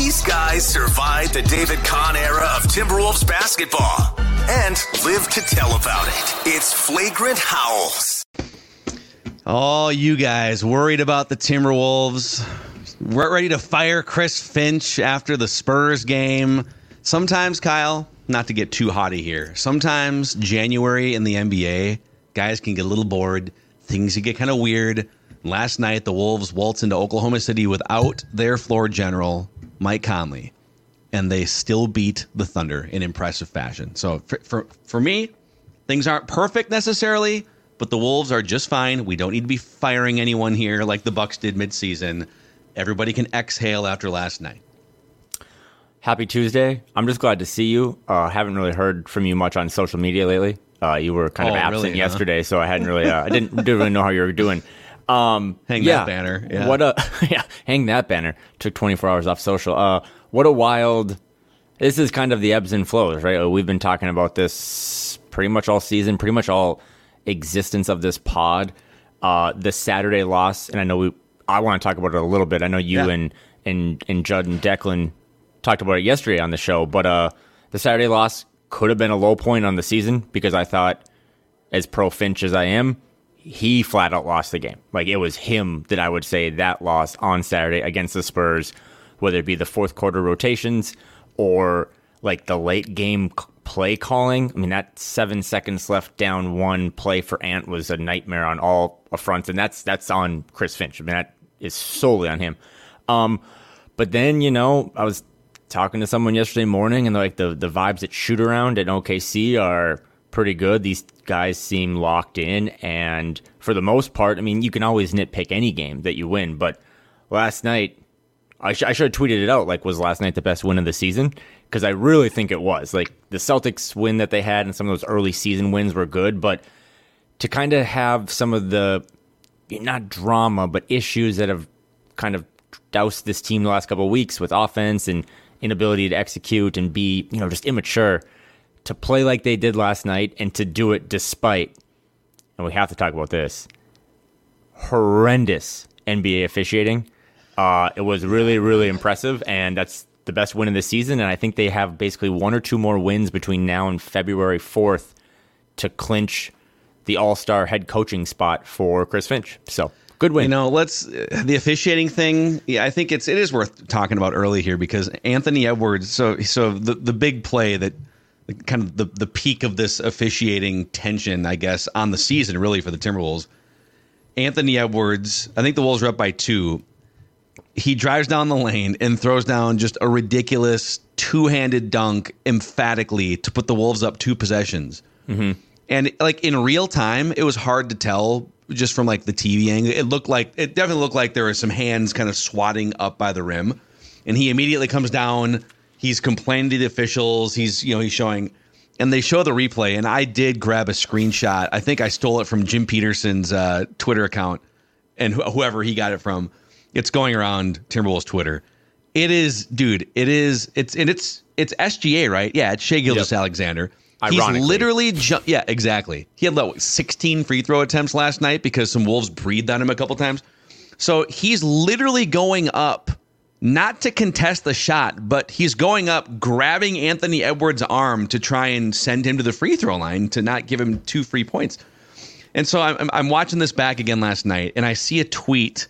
These guys survived the David Kahn era of Timberwolves basketball and live to tell about it. It's Flagrant Howls. All you guys worried about the Timberwolves, we're ready to fire Chris Finch after the Spurs game. Sometimes, Kyle, not to get too haughty here, sometimes January in the NBA, guys can get a little bored. Things can get kind of weird. Last night, the Wolves waltzed into Oklahoma City without their floor general, Mike Conley, and they still beat the Thunder in impressive fashion. So for, for, for me, things aren't perfect necessarily, but the Wolves are just fine. We don't need to be firing anyone here like the Bucks did midseason. Everybody can exhale after last night. Happy Tuesday. I'm just glad to see you. Uh, haven't really heard from you much on social media lately. Uh, you were kind of Oh, absent really, huh? yesterday, so I hadn't really, uh, I didn't, didn't really know how you were doing. Um, Hang yeah, that banner. Yeah. What a yeah, hang that banner. Took 24 hours off social. Uh, what a wild. This is kind of the ebbs and flows, right? We've been talking about this pretty much all season, pretty much all existence of this pod. Uh, the Saturday loss, and I know we. I want to talk about it a little bit. I know you Yeah. and and and Judd and Declan talked about it yesterday on the show, but uh, the Saturday loss could have been a low point on the season because I thought, as pro Finch as I am, he flat out lost the game. Like it was him that I would say that loss on Saturday against the Spurs, whether it be the fourth quarter rotations or like the late game play calling. I mean, that seven seconds left down one play for Ant was a nightmare on all fronts, and that's that's on Chris Finch. I mean, that is solely on him. Um, but then you know, I was talking to someone yesterday morning, and like the the vibes at shoot around at OKC are pretty good. These guys seem locked in, and for the most part, I mean, you can always nitpick any game that you win, but last night. I, sh- I should have tweeted it out. Like, was last night the best win of the season? Because I really think it was. Like, the Celtics win that they had and some of those early season wins were good, but to kind of have some of the not drama, but issues that have kind of doused this team the last couple of weeks with offense and inability to execute and be, you know, just immature to play like they did last night and to do it despite, and we have to talk about this, horrendous NBA officiating. Uh, it was really, really impressive, and that's the best win of the season. And I think they have basically one or two more wins between now and February 4th to clinch the All Star head coaching spot for Chris Finch. So good win. You know, let's the officiating thing. Yeah, I think it's it is worth talking about early here because Anthony Edwards. So so the the big play that kind of the the peak of this officiating tension, I guess, on the season really for the Timberwolves. Anthony Edwards. I think the Wolves are up by two. He drives down the lane and throws down just a ridiculous two-handed dunk emphatically to put the Wolves up two possessions. Mm-hmm. And like in real time, it was hard to tell just from like the TV angle. It looked like it definitely looked like there were some hands kind of swatting up by the rim. And he immediately comes down. He's complaining to the officials. He's you know he's showing, and they show the replay. And I did grab a screenshot. I think I stole it from Jim Petersen's uh, Twitter account, and wh- whoever he got it from. It's going around Timberwolves Twitter. It is, dude. It is. It's and it's it's SGA, right? Yeah, it's Shai Gilgeous Alexander. He's literally, ju- yeah, exactly. He had what, 16 free throw attempts last night because some Wolves breathed on him a couple times. So he's literally going up, not to contest the shot, but he's going up, grabbing Anthony Edwards' arm to try and send him to the free throw line to not give him two free points. And so I'm, I'm watching this back again last night, and I see a tweet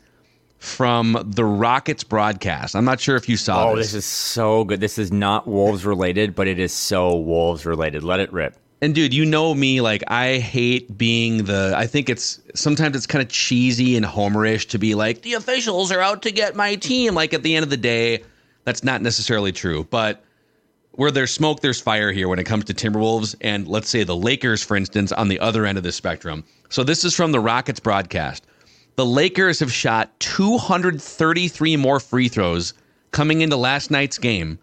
from the Rockets broadcast. I'm not sure if you saw oh, this. this is so good. This is not Wolves related, but it is so Wolves related. Let it rip. And dude, you know me, like I hate being the I think it's sometimes it's kind of cheesy and homerish to be like, the officials are out to get my team. Like at the end of the day, that's not necessarily true. But where there's smoke, there's fire here when it comes to Timberwolves and let's say the Lakers, for instance, on the other end of the spectrum. So this is from the Rockets broadcast. The Lakers have shot 233 more free throws coming into last night's game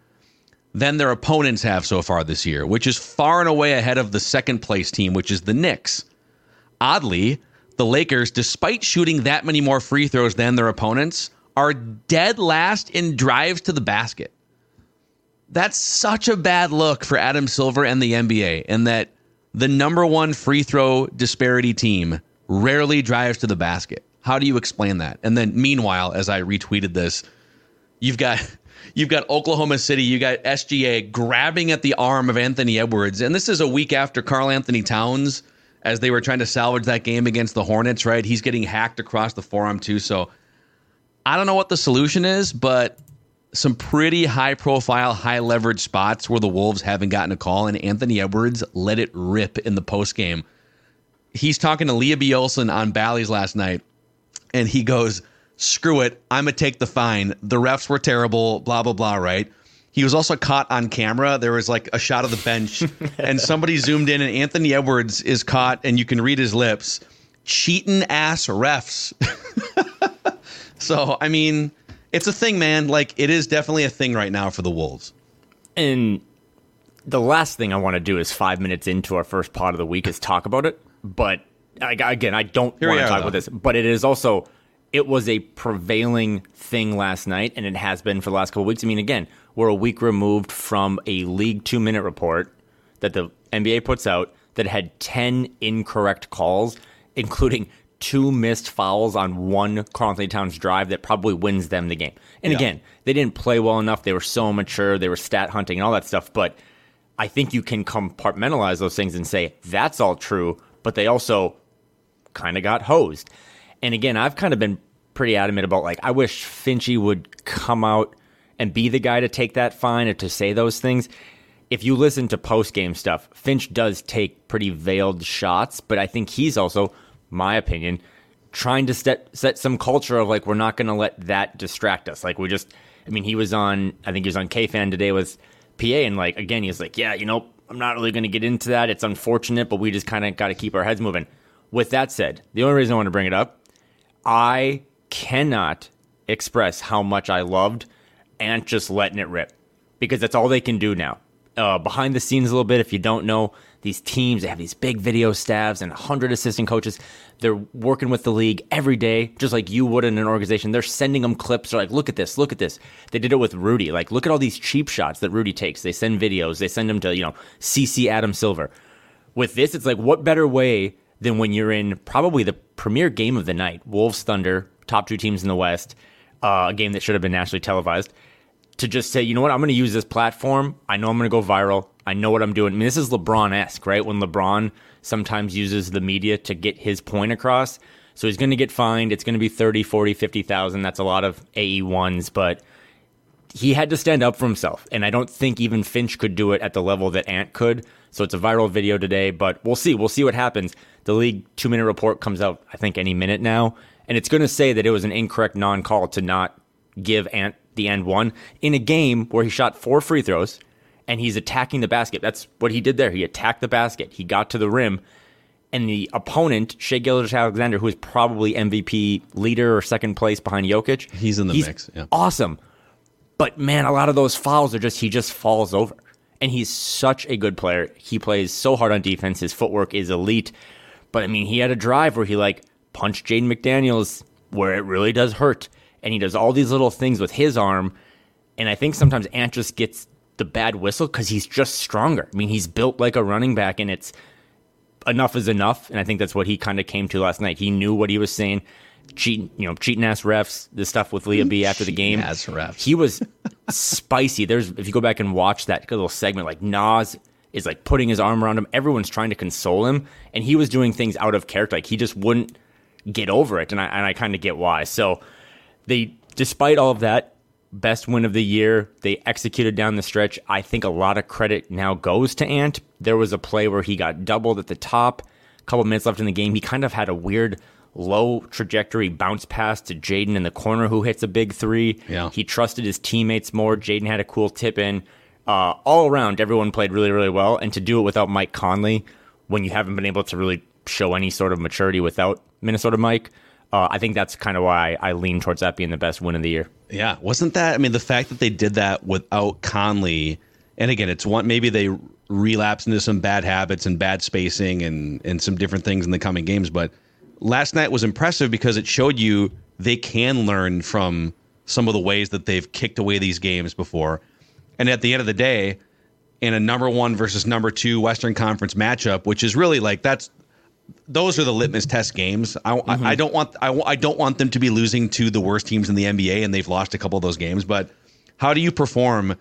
than their opponents have so far this year, which is far and away ahead of the second place team, which is the Knicks. Oddly, the Lakers, despite shooting that many more free throws than their opponents, are dead last in drives to the basket. That's such a bad look for Adam Silver and the NBA, in that the number one free throw disparity team rarely drives to the basket. How do you explain that? And then, meanwhile, as I retweeted this, you've got You've got Oklahoma City, you got SGA grabbing at the arm of Anthony Edwards. And this is a week after Karl Anthony Towns, as they were trying to salvage that game against the Hornets, right? He's getting hacked across the forearm, too. So I don't know what the solution is, but some pretty high profile, high leverage spots where the Wolves haven't gotten a call, and Anthony Edwards let it rip in the post game. He's talking to Lea B. Olsen on Bally's last night, and he goes, Screw it, I'm gonna take the fine. The refs were terrible, blah, blah, blah, right? He was also caught on camera. There was like a shot of the bench, and somebody zoomed in, and Anthony Edwards is caught, and you can read his lips. Cheating ass refs. so, I mean, it's a thing, man. Like it is definitely a thing right now for the Wolves. And the last thing I want to do is five minutes into our first pod of the week is talk about it. But again, I don't want to talk though. about this. But it is also it was a prevailing thing last night, and it has been for the last couple weeks. I mean, again, we're a week removed from a League Two Minute report that the NBA puts out that had ten incorrect calls, including two missed fouls on one Karl Anthony Towns drive that probably wins them the game. And Yeah. again, they didn't play well enough. They were so mature. They were stat hunting and all that stuff. But I think you can compartmentalize those things and say that's all true, but they also kind of got hosed. And again, I've kind of been pretty adamant about like I wish Finchy would come out and be the guy to take that fine or to say those things. If you listen to post game stuff, Finch does take pretty veiled shots, but I think he's also, my opinion, trying to set set some culture of like we're not going to let that distract us. Like we just, I mean, he was on, I think he was on KFAN today with PA, and like again, he was like, yeah, you know, I'm not really going to get into that. It's unfortunate, but we just kind of got to keep our heads moving. With that said, the only reason I want to bring it up, I cannot express how much I loved Ant just letting it rip because that's all they can do now. Uh, behind the scenes, a little bit, if you don't know, these teams they have these big video staffs and 100 assistant coaches. They're working with the league every day, just like you would in an organization. They're sending them clips. They're like, look at this, look at this. They did it with Rudy. Like, look at all these cheap shots that Rudy takes. They send videos. They send them to, you know, CC Adam Silver with this, it's like what better way than when you're in probably the premier game of the night, Wolves Thunder, top two teams in the West, uh, a game that should have been nationally televised, to just say, you know what, I'm going to use this platform. I know I'm going to go viral. I know what I'm doing. I mean, this is LeBron esque, right? When LeBron sometimes uses the media to get his point across. So he's going to get fined. It's going to be 30, 40, 50,000. That's a lot of AE1s, but he had to stand up for himself. And I don't think even Finch could do it at the level that Ant could. So it's a viral video today, but we'll see. We'll see what happens. The league two minute report comes out, I think, any minute now. And it's going to say that it was an incorrect non call to not give Ant the end one in a game where he shot four free throws and he's attacking the basket. That's what he did there. He attacked the basket, he got to the rim. And the opponent, Shai Gilgeous Alexander, who is probably MVP leader or second place behind Jokic, He's in the mix, yeah. awesome. But man, a lot of those fouls are just he just falls over. And he's such a good player. He plays so hard on defense. His footwork is elite. But I mean, he had a drive where he like punched Jaden McDaniels where it really does hurt. And he does all these little things with his arm. And I think sometimes Ant just gets the bad whistle because he's just stronger. I mean, he's built like a running back, and it's enough is enough. And I think that's what he kind of came to last night. He knew what he was saying. Cheating, you know, cheating ass refs, the stuff with Lea B after the game. Cheating-ass refs. He was spicy. There's if you go back and watch that little segment, like Nas is like putting his arm around him. Everyone's trying to console him, and he was doing things out of character. Like he just wouldn't get over it, and I and I kind of get why. So they, despite all of that, best win of the year. They executed down the stretch. I think a lot of credit now goes to Ant. There was a play where he got doubled at the top. A couple minutes left in the game. He kind of had a weird low trajectory bounce pass to Jaden in the corner who hits a big three. Yeah. He trusted his teammates more. Jaden had a cool tip in. Uh, all around, everyone played really, really well. And to do it without Mike Conley, when you haven't been able to really show any sort of maturity without Minnesota Mike, uh, I think that's kind of why I lean towards that being the best win of the year. Yeah, wasn't that? I mean, the fact that they did that without Conley, and again, it's one maybe they relapse into some bad habits and bad spacing and and some different things in the coming games. But last night was impressive because it showed you they can learn from some of the ways that they've kicked away these games before. And at the end of the day, in a number one versus number two Western Conference matchup, which is really like that's those are the litmus test games. I, I, mm-hmm. I don't want I, I don't want them to be losing to the worst teams in the NBA, and they've lost a couple of those games. But how do you perform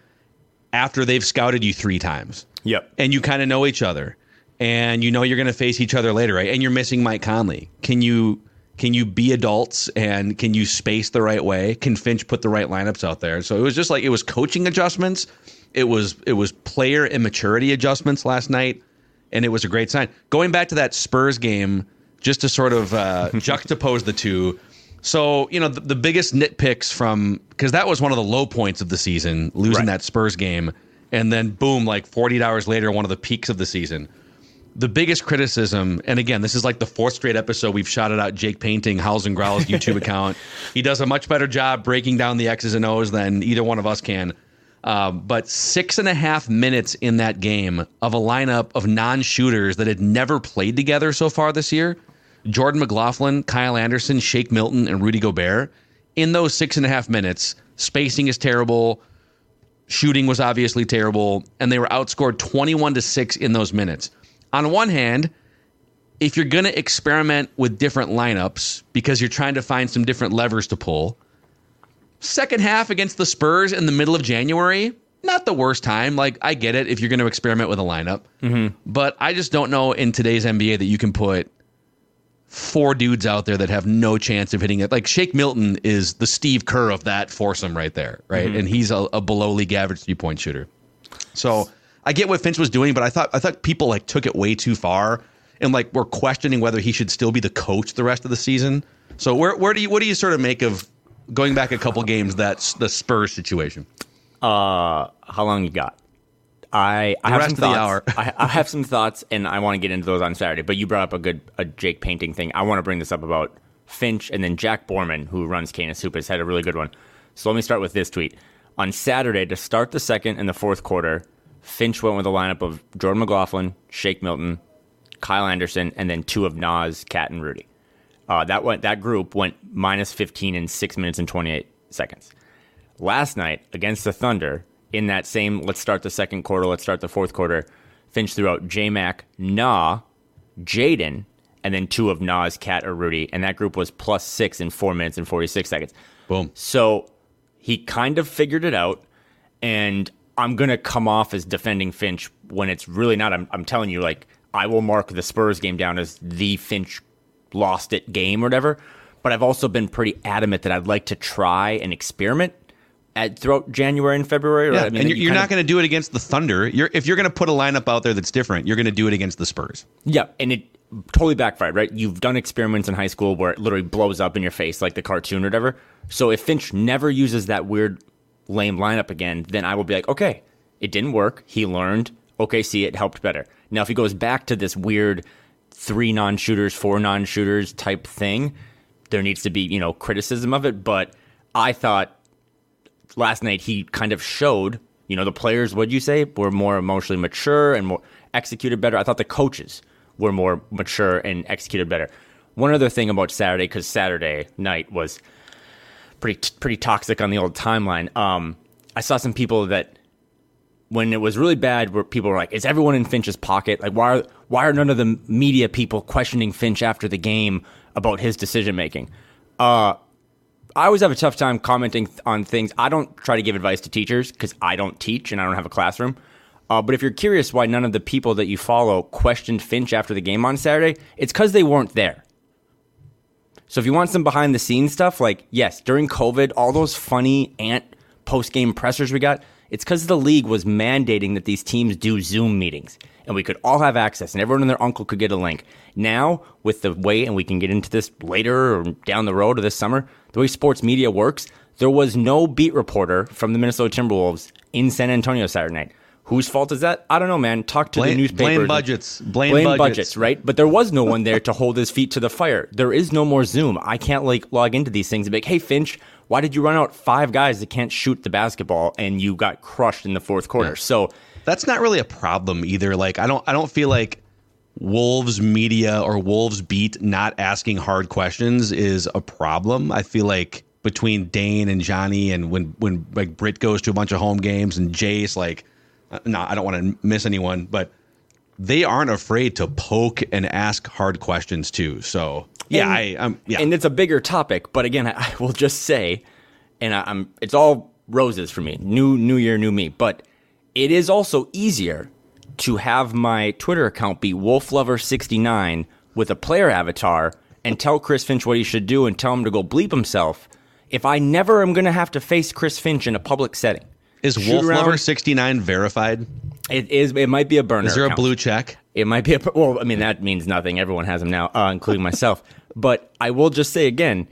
after they've scouted you three times? Yep. And you kind of know each other, and you know you're going to face each other later, right? And you're missing Mike Conley. Can you can you be adults and can you space the right way? Can Finch put the right lineups out there? So it was just like it was coaching adjustments. It was it was player immaturity adjustments last night, and it was a great sign. Going back to that Spurs game, just to sort of uh, juxtapose the two. So you know the, the biggest nitpicks from because that was one of the low points of the season, losing Right. that Spurs game, and then boom, like 48 hours later, one of the peaks of the season the biggest criticism, and again, this is like the fourth straight episode we've shouted out Jake Painting, Howls and Growls YouTube account. He does a much better job breaking down the X's and O's than either one of us can. Um, but six and a half minutes in that game of a lineup of non shooters that had never played together so far this year Jordan McLaughlin, Kyle Anderson, Shake Milton, and Rudy Gobert. In those six and a half minutes, spacing is terrible shooting was obviously terrible and they were outscored 21 to 6 in those minutes on one hand if you're going to experiment with different lineups because you're trying to find some different levers to pull second half against the spurs in the middle of january not the worst time like i get it if you're going to experiment with a lineup mm-hmm. but i just don't know in today's nba that you can put four dudes out there that have no chance of hitting it. Like Shake Milton is the Steve Kerr of that foursome right there, right? Mm-hmm. And he's a, a below league average three point shooter. So I get what Finch was doing, but I thought I thought people like took it way too far and like were questioning whether he should still be the coach the rest of the season. So where where do you what do you sort of make of going back a couple games that's the Spurs situation? Uh, how long you got? I, I have some thoughts. I, I have some thoughts, and I want to get into those on Saturday. But you brought up a good a Jake painting thing. I want to bring this up about Finch and then Jack Borman, who runs Canis Hoopus, has had a really good one. So let me start with this tweet. On Saturday, to start the second and the fourth quarter, Finch went with a lineup of Jordan McLaughlin, Shake Milton, Kyle Anderson, and then two of Naz, Cat, and Rudy. Uh, that went that group went minus 15 in six minutes and 28 seconds. Last night against the Thunder, in that same let's start the second quarter, let's start the fourth quarter, Finch threw out J Mac, Nah, Jaden, and then two of Naz, Cat, or Rudy, and that group was plus six in four minutes and 46 seconds. Boom. So he kind of figured it out, and I'm gonna come off as defending Finch when it's really not. I'm, I'm telling you, like I will mark the Spurs game down as the Finch lost it game or whatever. But I've also been pretty adamant that I'd like to try and experiment at throughout January and February. Yeah, I mean, and you're, you you're not of- going to do it against the Thunder. You're if you're going to put a lineup out there that's different, you're going to do it against the Spurs. Yeah, and it totally backfired, right? You've done experiments in high school where it literally blows up in your face like the cartoon or whatever. So if Finch never uses that weird, lame lineup again, then I will be like, okay, it didn't work. He learned. Okay, see, it helped better. Now, if he goes back to this weird three non shooters, four non shooters type thing, there needs to be, you know, criticism of it. But I thought last night he kind of showed, you know, the players, what'd you say, were more emotionally mature and more executed better. I thought the coaches were more mature and executed better. One other thing about Saturday, because Saturday night was pretty pretty toxic on the old timeline. Um, I saw some people that when it was really bad, where people were like, "Is everyone in Finch's pocket? Like, why are why are none of the media people questioning Finch after the game about his decision making?" Uh, I always have a tough time commenting on things. I don't try to give advice to teachers because I don't teach and I don't have a classroom. Uh, but if you're curious why none of the people that you follow questioned Finch after the game on Saturday, it's because they weren't there. So if you want some behind the scenes stuff, like yes, during COVID, all those funny ant post game pressers we got, it's because the league was mandating that these teams do Zoom meetings, and we could all have access, and everyone and their uncle could get a link. Now, with the way, and we can get into this later or down the road or this summer, the way sports media works, there was no beat reporter from the Minnesota Timberwolves in San Antonio Saturday night. Whose fault is that? I don't know, man. Talk to Blame- the newspapers. blame budgets. Blame budgets. budgets. right? But there was no one there to hold his feet to the fire. There is no more Zoom. I can't like log into these things and be like, "Hey, Finch, why did you run out five guys that can't shoot the basketball and you got crushed in the fourth quarter?" So that's not really a problem either. Like I don't I don't feel like Wolves media or Wolves beat not asking hard questions is a problem. I feel like between Dane and Johnny and when when like Britt goes to a bunch of home games and Jace like Uh, no, I don't want to miss anyone, but they aren't afraid to poke and ask hard questions too. So yeah, And- I I'm yeah. and it's a bigger topic. But again, I, I will just say, and I, I'm it's all roses for me. New new year, new me. But it is also easier to have my Twitter account be wolflover69 with a player avatar and tell Chris Finch what he should do and tell him to go bleep himself if I never am going to have to face Chris Finch in a public setting. Is Wolf around- wolflover69 verified? It is. It might be a burner. Is there a account. blue check? It might be a well. I mean, that means nothing. Everyone has them now, uh, including myself. But I will just say again,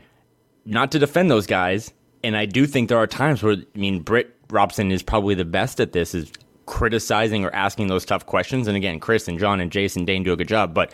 not to defend those guys, and I do think there are times where I mean, Britt Robson is probably the best at this, is criticizing or asking those tough questions. And again, Chris and John and Jason Dane do a good job. But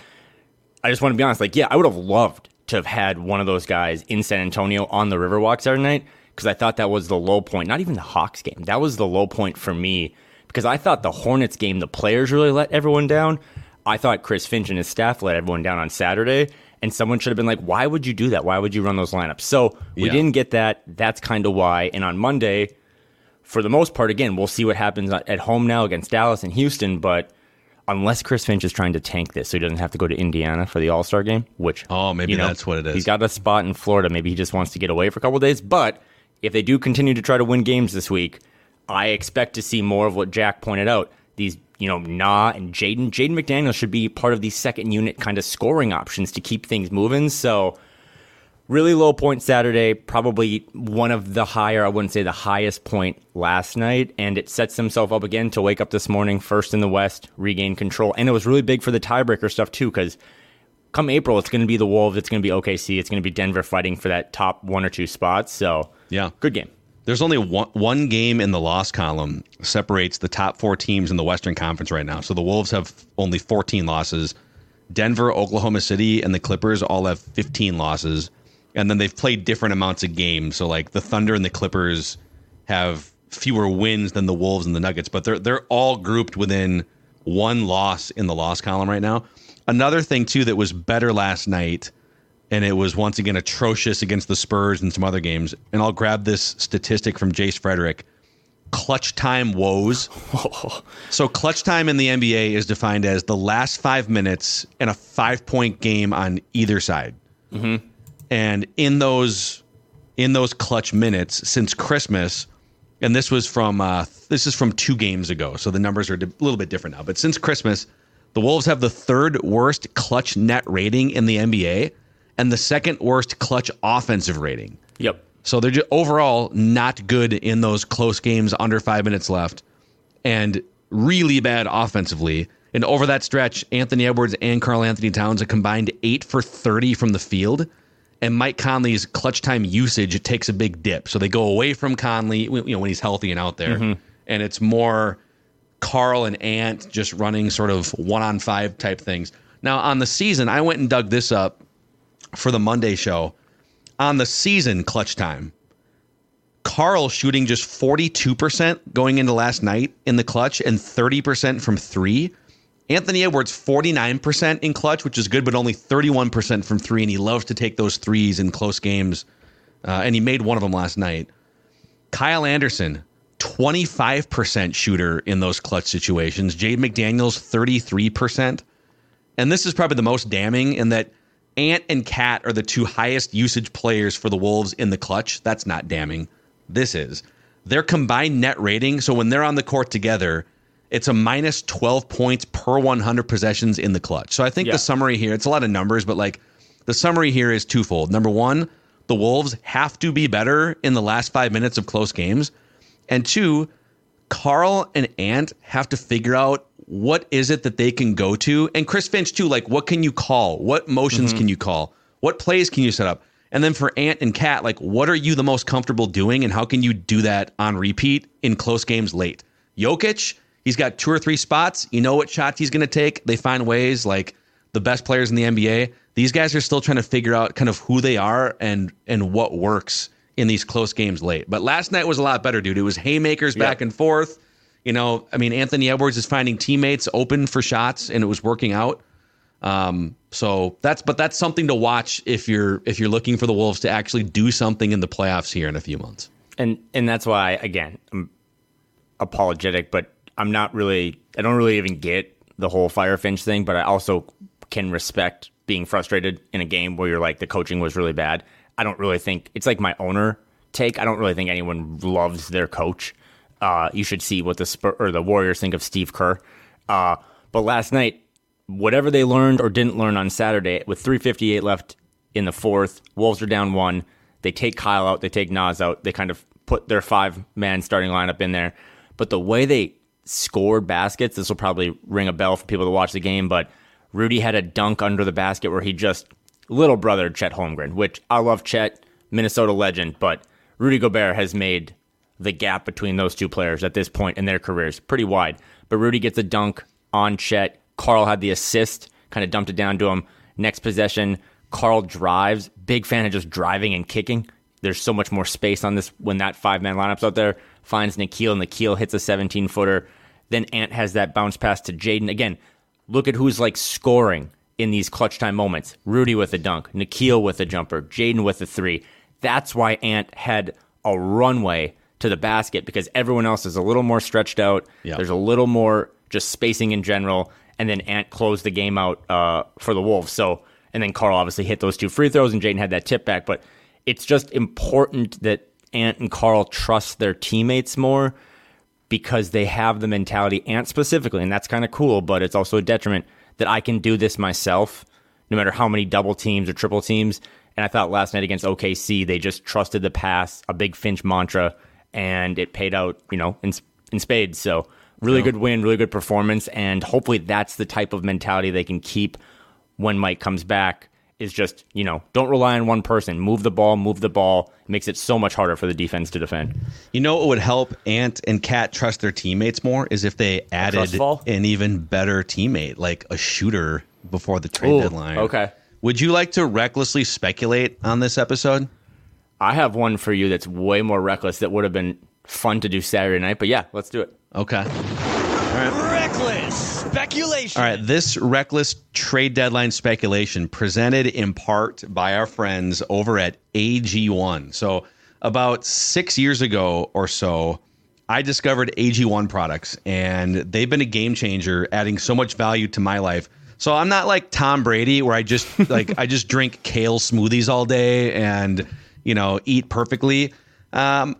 I just want to be honest. Like, yeah, I would have loved to have had one of those guys in San Antonio on the Riverwalk Saturday night because I thought that was the low point. Not even the Hawks game. That was the low point for me because I thought the Hornets game, the players really let everyone down. I thought Chris Finch and his staff let everyone down on Saturday. And someone should have been like, why would you do that? Why would you run those lineups? So we Yeah. didn't get that. That's kind of why. And on Monday, for the most part, again, we'll see what happens at home now against Dallas and Houston. But unless Chris Finch is trying to tank this so he doesn't have to go to Indiana for the All Star game, which Oh, maybe you know, that's what it is. He's got a spot in Florida. Maybe he just wants to get away for a couple of days. But if they do continue to try to win games this week, I expect to see more of what Jack pointed out. These, you know, Nah and Jaden. Jaden McDaniel should be part of the second unit kind of scoring options to keep things moving. So really low point Saturday, probably one of the higher, I wouldn't say the highest point last night. And it sets himself up again to wake up this morning first in the West, regain control. And it was really big for the tiebreaker stuff too, because come April, it's going to be the Wolves, it's going to be OKC, it's going to be Denver fighting for that top one or two spots. So Yeah. good game. There's only one, one game in the loss column separates the top four teams in the Western Conference right now. So the Wolves have only 14 losses. Denver, Oklahoma City, and the Clippers all have 15 losses. And then they've played different amounts of games. So like the Thunder and the Clippers have fewer wins than the Wolves and the Nuggets, but they're they're all grouped within one loss in the loss column right now. Another thing too that was better last night and it was once again atrocious against the Spurs and some other games. And I'll grab this statistic from Jace Frederick. Clutch time woes. so clutch time in the NBA is defined as the last five minutes in a five point game on either side. And in those in those clutch minutes since Christmas, and this was from uh, this is from two games ago, so the numbers are a little bit different now. But since Christmas, the Wolves have the third worst clutch net rating in the NBA and the second worst clutch offensive rating. Yep. So they're just overall not good in those close games under five minutes left, and really bad offensively. And over that stretch, Anthony Edwards and Karl Anthony Towns a combined eight for thirty from the field. And Mike Conley's clutch time usage it takes a big dip. So they go away from Conley, you know, when he's healthy and out there, mm-hmm. and it's more Karl and Ant just running sort of one on five type things. Now on the season, I went and dug this up for the Monday show. On the season clutch time, Karl shooting just 42% going into last night in the clutch and 30% from three. Anthony Edwards 49% in clutch, which is good, but only 31% from three. And he loves to take those threes in close games. Uh, and he made one of them last night. Kyle Anderson, 25% shooter in those clutch situations. Jade McDaniels, 33%. And this is probably the most damning in that Ant and Cat are the two highest usage players for the Wolves in the clutch. That's not damning. This is. Their combined net rating, so when they're on the court together, it's a minus 12 points per 100 possessions in the clutch. So I think Yeah. the summary here, it's a lot of numbers, but like the summary here is twofold. Number one, the Wolves have to be better in the last five minutes of close games. And two, Karl and Ant have to figure out what is it that they can go to, and Chris Finch too. Like, what can you call? What motions can mm-hmm. you call? What plays can you set up? And then for Ant and Cat, like, what are you the most comfortable doing, and how can you do that on repeat in close games late? Jokic, he's got two or three spots. You know what shots he's going to take. They find ways. Like the best players in the NBA, these guys are still trying to figure out kind of who they are and and what works in these close games late. But last night was a lot better, dude. It was haymakers back and forth. You know, I mean, Anthony Edwards is finding teammates open for shots, and it was working out. Um, so that's but that's something to watch if you're if you're looking for the Wolves to actually do something in the playoffs here in a few months. and and that's why again I'm apologetic, but I'm not really I don't really even get the whole fire finch thing, but I also can respect being frustrated in a game where you're like the coaching was really bad. I don't really think it's like my owner take. I don't really think anyone loves their coach. Uh, you should see what the Spur- or the Warriors think of Steve Kerr. Uh, but last night, whatever they learned or didn't learn on Saturday, with 3:58 left in the fourth, Wolves are down one. They take Kyle out, they take Naz out, they kind of put their five man starting lineup in there. But the way they scored baskets, this will probably ring a bell for people to watch the game. But Rudy had a dunk under the basket where he just little brother Chet Holmgren, which I love Chet, Minnesota legend, but Rudy Gobert has made the gap between those two players at this point in their careers pretty wide. But Rudy gets a dunk on Chet. Karl had the assist, kind of dumped it down to him. Next possession, Karl drives. Big fan of just driving and kicking. There's so much more space on this when that five man lineup's out there. Finds Nickeil, and Nickeil hits a 17 footer. Then Ant has that bounce pass to Jaden. Again, look at who's like scoring in these clutch time moments. Rudy with a dunk, Nickeil with a jumper, Jaden with a three. That's why Ant had a runway to the basket because everyone else is a little more stretched out. There's a little more just spacing in general. And then Ant closed the game out uh, for the Wolves. So, and then Karl obviously hit those two free throws and Jaden had that tip back. But it's just important that Ant and Karl trust their teammates more because they have the mentality, Ant specifically, and that's kind of cool, but it's also a detriment that I can do this myself, no matter how many double teams or triple teams. And I thought last night against OKC, they just trusted the pass, a big Finch mantra, and it paid out, you know, in, in spades. So really good win, really good performance, and hopefully that's the type of mentality they can keep when Mike comes back. Is just you know don't rely on one person. Move the ball, move the ball. It makes it so much harder for the defense to defend. You know what would help Ant and Cat trust their teammates more is if they added an even better teammate, like a shooter, before the trade Ooh, deadline. okay. Would you like to recklessly speculate on this episode? I have one for you that's way more reckless. That would have been fun to do Saturday night, but yeah, let's do it. Okay. Reckless speculation. All right, this reckless trade deadline speculation presented in part by our friends over at AG1. So, about six years ago or so, I discovered AG1 products, and they've been a game changer, adding so much value to my life. So I'm not like Tom Brady, where I just like I just drink kale smoothies all day and you know eat perfectly. Um,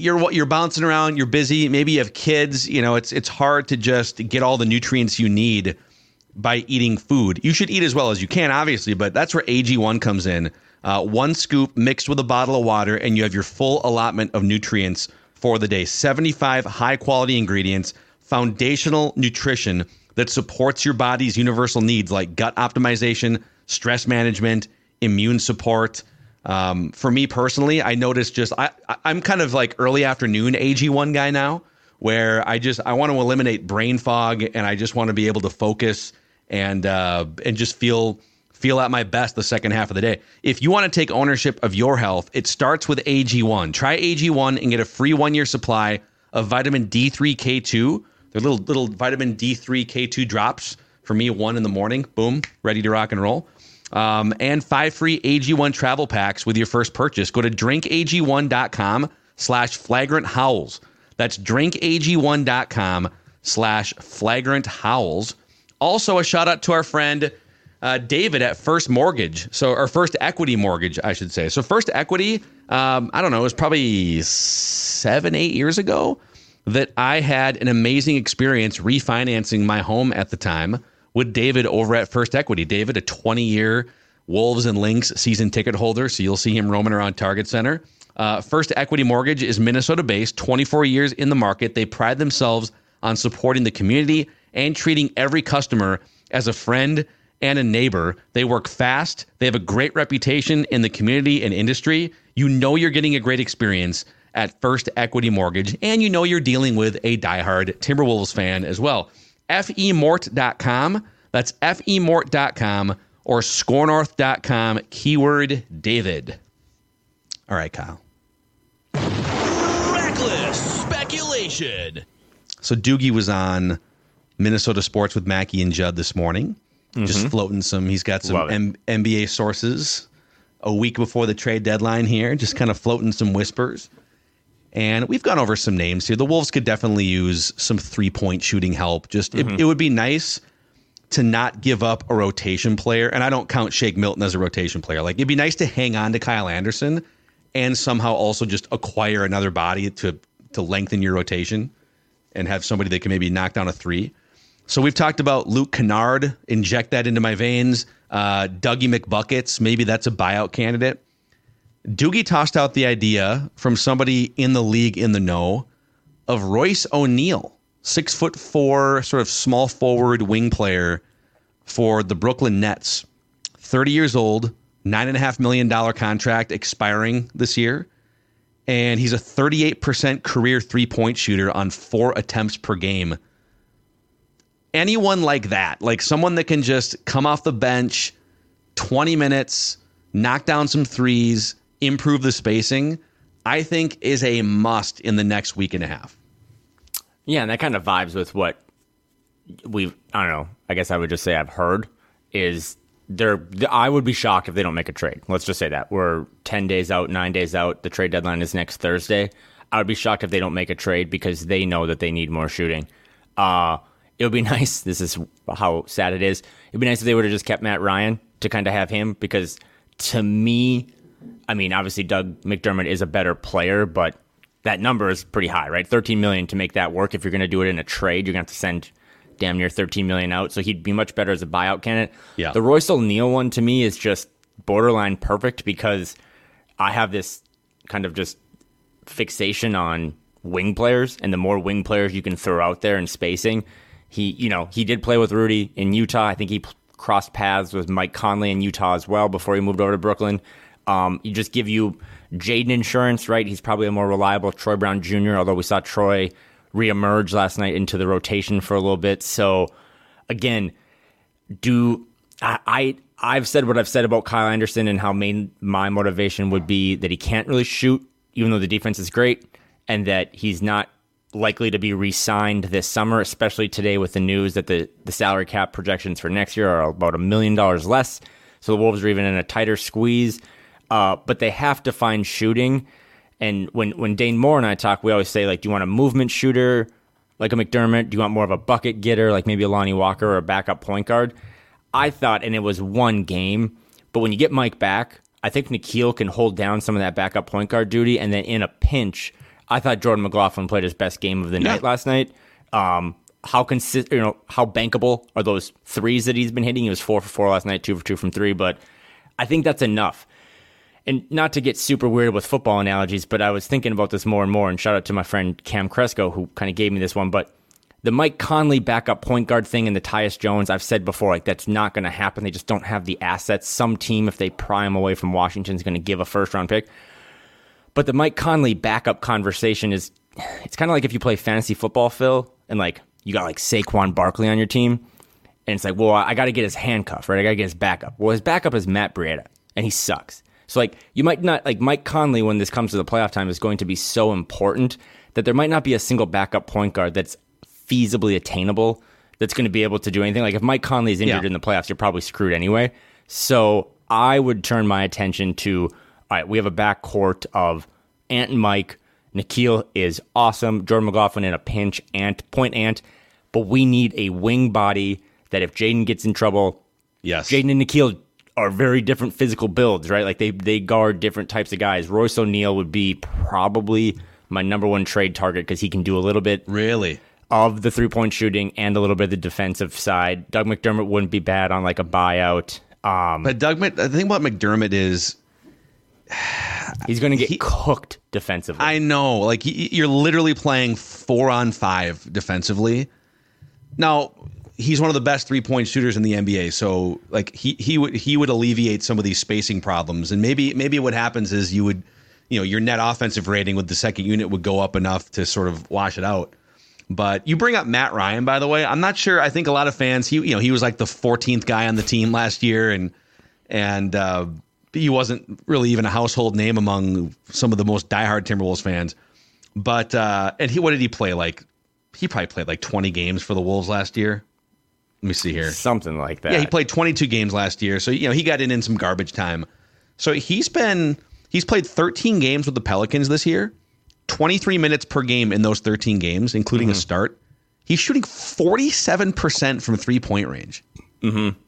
you're you're bouncing around, you're busy, maybe you have kids, you know, it's it's hard to just get all the nutrients you need by eating food. You should eat as well as you can, obviously, but that's where AG1 comes in. Uh, one scoop mixed with a bottle of water, and you have your full allotment of nutrients for the day. 75 high quality ingredients, foundational nutrition that supports your body's universal needs like gut optimization, stress management, immune support. Um, for me personally, I noticed just I I'm kind of like early afternoon AG1 guy now, where I just I want to eliminate brain fog and I just want to be able to focus and uh, and just feel feel at my best the second half of the day. If you want to take ownership of your health, it starts with AG1. Try AG1 and get a free one year supply of vitamin D3 K2. They're little little vitamin D3 K2 drops for me, one in the morning. Boom, ready to rock and roll. Um, and five free AG1 travel packs with your first purchase. Go to drinkag1.com slash flagrant howls. That's drinkag1.com slash flagrant howls. Also, a shout out to our friend uh, David at First Mortgage. So, or First Equity Mortgage, I should say. So, First Equity, um, I don't know, it was probably seven, eight years ago that I had an amazing experience refinancing my home at the time with David over at First Equity. David, a 20 year Wolves and Lynx season ticket holder. So, you'll see him roaming around Target Center. Uh, First Equity Mortgage is Minnesota based, 24 years in the market. They pride themselves on supporting the community and treating every customer as a friend and a neighbor. They work fast. They have a great reputation in the community and industry. You know you're getting a great experience at First Equity Mortgage, and you know you're dealing with a diehard Timberwolves fan as well. FEMort.com. That's FEMort.com or scorenorth.com, keyword David. All right, Kyle. Reckless speculation. So Doogie was on Minnesota Sports with Mackey and Judd this morning, mm-hmm. just floating some. He's got some M- NBA sources a week before the trade deadline here, just kind of floating some whispers. And we've gone over some names here. The Wolves could definitely use some three point shooting help. Just it, it would be nice to not give up a rotation player. And I don't count Shake Milton as a rotation player. Like it'd be nice to hang on to Kyle Anderson and somehow also just acquire another body to to lengthen your rotation and have somebody that can maybe knock down a three. So we've talked about Luke Kennard, inject that into my veins. Uh, Dougie McBuckets, maybe that's a buyout candidate. Doogie tossed out the idea from somebody in the league in the know of Royce O'Neale, six foot four, sort of small forward wing player for the Brooklyn Nets. 30 years old, $9.5 million contract expiring this year. And he's a 38% career three point shooter on four attempts per game. Anyone like that, like someone that can just come off the bench 20 minutes, knock down some threes, improve the spacing, I think is a must in the next week and a half. Yeah, and that kind of vibes with what we've, I don't know, I guess I would just say I've heard is they're I would be shocked if they don't make a trade. Let's just say that. We're 10 days out, 9 days out. The trade deadline is next Thursday. I would be shocked if they don't make a trade because they know that they need more shooting. Uh it would be nice. This is how sad it is. It'd be nice if they would have just kept Matt Ryan to kind of have him because to me, I mean, obviously Doug McDermott is a better player, but that number is pretty high, right? 13 million to make that work. If you're going to do it in a trade, you're going to have to send damn near 13 million out. So he'd be much better as a buyout candidate. Yeah. The Royce O'Neale one to me is just borderline perfect because I have this kind of just fixation on wing players and the more wing players you can throw out there in spacing. He, you know, he did play with Rudy in Utah. I think he p- crossed paths with Mike Conley in Utah as well before he moved over to Brooklyn. Um, you just give you Jaden insurance, right? He's probably a more reliable Troy Brown Jr., although we saw Troy reemerge last night into the rotation for a little bit. So again, do I, I I've said what I've said about Kyle Anderson and how main my motivation would be that he can't really shoot, even though the defense is great, and that he's not likely to be re-signed this summer, especially today with the news that the, the salary cap projections for next year are about a million dollars less. So the Wolves are even in a tighter squeeze. Uh, but they have to find shooting. And when, when Dane Moore and I talk, we always say, like, do you want a movement shooter like a McDermott? Do you want more of a bucket getter like maybe a Lonnie Walker or a backup point guard? I thought, and it was one game, but when you get Mike back, I think Nickeil can hold down some of that backup point guard duty. And then in a pinch, I thought Jordan McLaughlin played his best game of the night last night. Um, how consist, you know, how bankable are those threes that he's been hitting? He was four for four last night, two for two from three, but I think that's enough. And not to get super weird with football analogies, but I was thinking about this more and more. And shout out to my friend Cam Cresco who kind of gave me this one. But the Mike Conley backup point guard thing and the Tyus Jones, I've said before, like that's not going to happen. They just don't have the assets. Some team, if they pry him away from Washington, is going to give a first round pick. But the Mike Conley backup conversation is it's kind of like if you play fantasy football, Phil, and like you got like Saquon Barkley on your team, and it's like, well, I got to get his handcuff, right? I got to get his backup. Well, his backup is Matt Breida, and he sucks. So like you might not like Mike Conley when this comes to the playoff time is going to be so important that there might not be a single backup point guard that's feasibly attainable that's going to be able to do anything. Like if Mike Conley is injured Yeah. in the playoffs, you're probably screwed anyway. So I would turn my attention to all right, we have a backcourt of Ant and Mike. Nickeil is awesome. Jordan McLaughlin in a pinch, Ant, point Ant. But we need a wing body that if Jaden gets in trouble, Yes. Jaden and Nickeil are very different physical builds, right? Like they they guard different types of guys. Royce O'Neale would be probably my number one trade target because he can do a little bit Really? of the three point shooting and a little bit of the defensive side. Doug McDermott wouldn't be bad on like a buyout. Um, But Doug, the thing about McDermott is, he's going to get he- cooked defensively. I know, like you're literally playing four on five defensively. Now, he's one of the best three point shooters in the NBA, so like he he would he would alleviate some of these spacing problems, and maybe maybe what happens is you would, you know, your net offensive rating with the second unit would go up enough to sort of wash it out. But you bring up Matt Ryan, by the way. I'm not sure. I think a lot of fans, he you know, he was like the 14th guy on the team last year, and and uh, he wasn't really even a household name among some of the most diehard Timberwolves fans. But uh, and he, what did he play like? He probably played like 20 games for the Wolves last year. Let me see here. Something like that. Yeah, he played 22 games last year, so you know he got in in some garbage time. So he's been he's played 13 games with the Pelicans this year, 23 minutes per game in those 13 games, including a start. He's shooting 47% from three point range. Mm-hmm.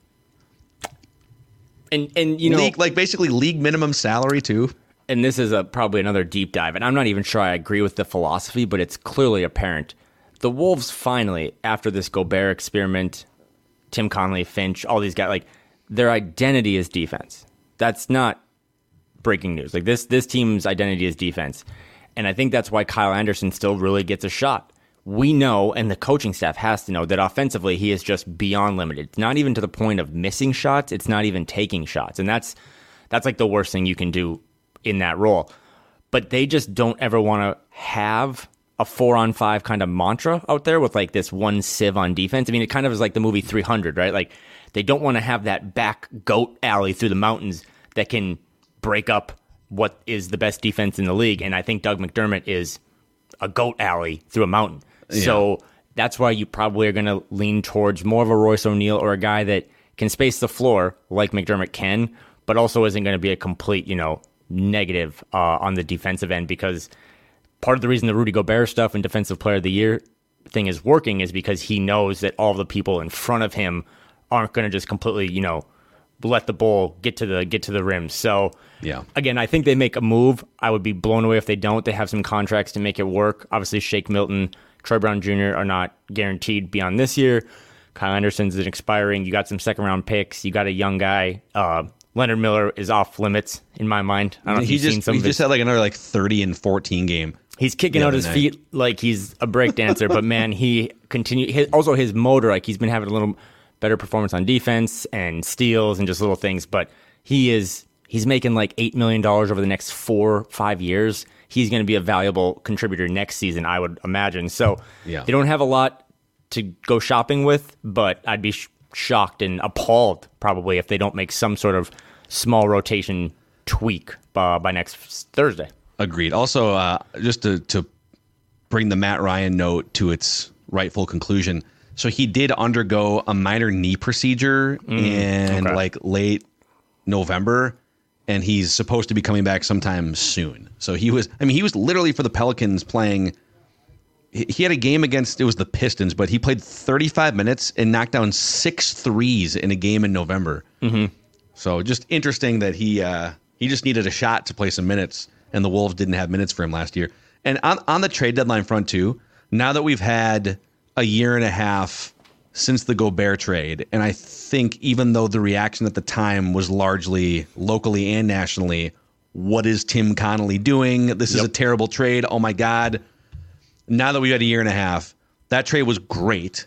And and you know league, like basically league minimum salary too. and this is a probably another deep dive, and I'm not even sure I agree with the philosophy, but it's clearly apparent. The Wolves finally, after this Gobert experiment, Tim Connolly, Finch, all these guys, like their identity is defense. That's not breaking news. Like this this team's identity is defense. And I think that's why Kyle Anderson still really gets a shot. We know, and the coaching staff has to know, that offensively he is just beyond limited. It's not even to the point of missing shots, it's not even taking shots. And that's that's like the worst thing you can do in that role. But they just don't ever want to have a four on five kind of mantra out there with like this one sieve on defense. I mean, it kind of is like the movie 300, right? Like they don't want to have that back goat alley through the mountains that can break up what is the best defense in the league. And I think Doug McDermott is a goat alley through a mountain. Yeah. So that's why you probably are going to lean towards more of a Royce O'Neale or a guy that can space the floor like McDermott can, but also isn't going to be a complete, you know, negative uh, on the defensive end because part of the reason the Rudy Gobert stuff and Defensive Player of the Year thing is working is because he knows that all the people in front of him aren't going to just completely, you know, let the ball get to the get to the rim. So yeah, again, I think they make a move. I would be blown away if they don't. They have some contracts to make it work. Obviously, Shake Milton, Troy Brown Jr. are not guaranteed beyond this year. Kyle Anderson's an expiring. You got some second round picks. You got a young guy. Uh, Leonard Miller is off limits in my mind. I don't know if he you've just, seen some he just had like another like thirty and fourteen game. He's kicking out his night. feet like he's a breakdancer, but man, he continue. His, also, his motor, like he's been having a little better performance on defense and steals and just little things. But he is he's making like eight million dollars over the next four five years. He's going to be a valuable contributor next season, I would imagine. So Yeah. they don't have a lot to go shopping with, but I'd be sh- shocked and appalled probably if they don't make some sort of small rotation tweak uh, by next Thursday. Agreed. Also, uh, just to to bring the Matt Ryan note to its rightful conclusion. So he did undergo a minor knee procedure in okay. like late November, and he's supposed to be coming back sometime soon. So he was. I mean, he was literally for the Pelicans playing. He- had a game against it was the Pistons, but he played 35 minutes and knocked down six threes in a game in November. Mm-hmm. So just interesting that he uh, he just needed a shot to play some minutes, and the Wolves didn't have minutes for him last year. And on on the trade deadline front too, now that we've had a year and a half since the Gobert trade, and I think even though the reaction at the time was largely locally and nationally, what is Tim Connolly doing? This is a terrible trade. Oh my God. Now that we've had a year and a half, that trade was great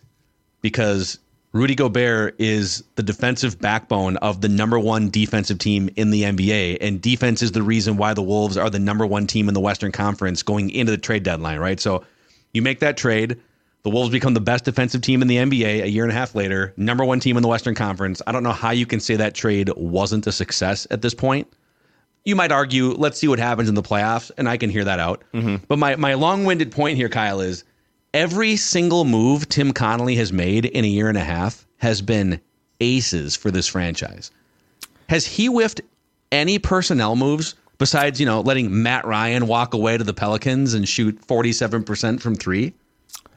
because Rudy Gobert is the defensive backbone of the number one defensive team in the NBA. And defense is the reason why the Wolves are the number one team in the Western Conference going into the trade deadline, right? So you make that trade. The Wolves become the best defensive team in the NBA a year and a half later, number one team in the Western Conference. I don't know how you can say that trade wasn't a success at this point. You might argue, let's see what happens in the playoffs, and I can hear that out. Mm-hmm. But my, my long winded point here, Kyle, is every single move Tim Connolly has made in a year and a half has been aces for this franchise. Has he whiffed any personnel moves besides, you know, letting Matt Ryan walk away to the Pelicans and shoot 47% from three?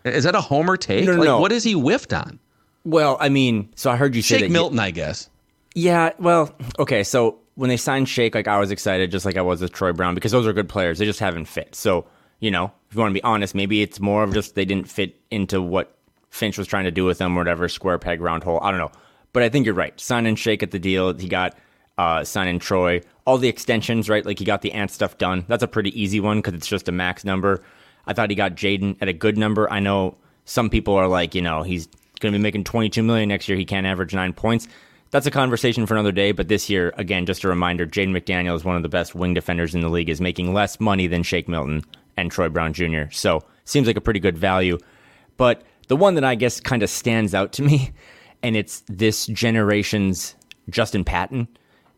Is that a homer take? No, no, like, no. what is he whiffed on? Well, I mean, so I heard you say Shake Milton, I guess. Yeah, well, okay. So when they signed Shake, like I was excited, just like I was with Troy Brown, because those are good players. They just haven't fit. So you know, if you want to be honest, maybe it's more of just they didn't fit into what Finch was trying to do with them, whatever. Square peg, round hole. I don't know, but I think you're right. Sign and Shake at the deal, he got uh, and Troy, all the extensions, right? Like he got the ant stuff done. That's a pretty easy one because it's just a max number. I thought he got Jaden at a good number. I know some people are like, you know, he's going to be making 22 million next year. He can't average nine points. That's a conversation for another day. But this year, again, just a reminder: Jaden McDaniel is one of the best wing defenders in the league. Is making less money than Shake Milton and Troy Brown Jr. So seems like a pretty good value. But the one that I guess kind of stands out to me, and it's this generation's Justin Patton,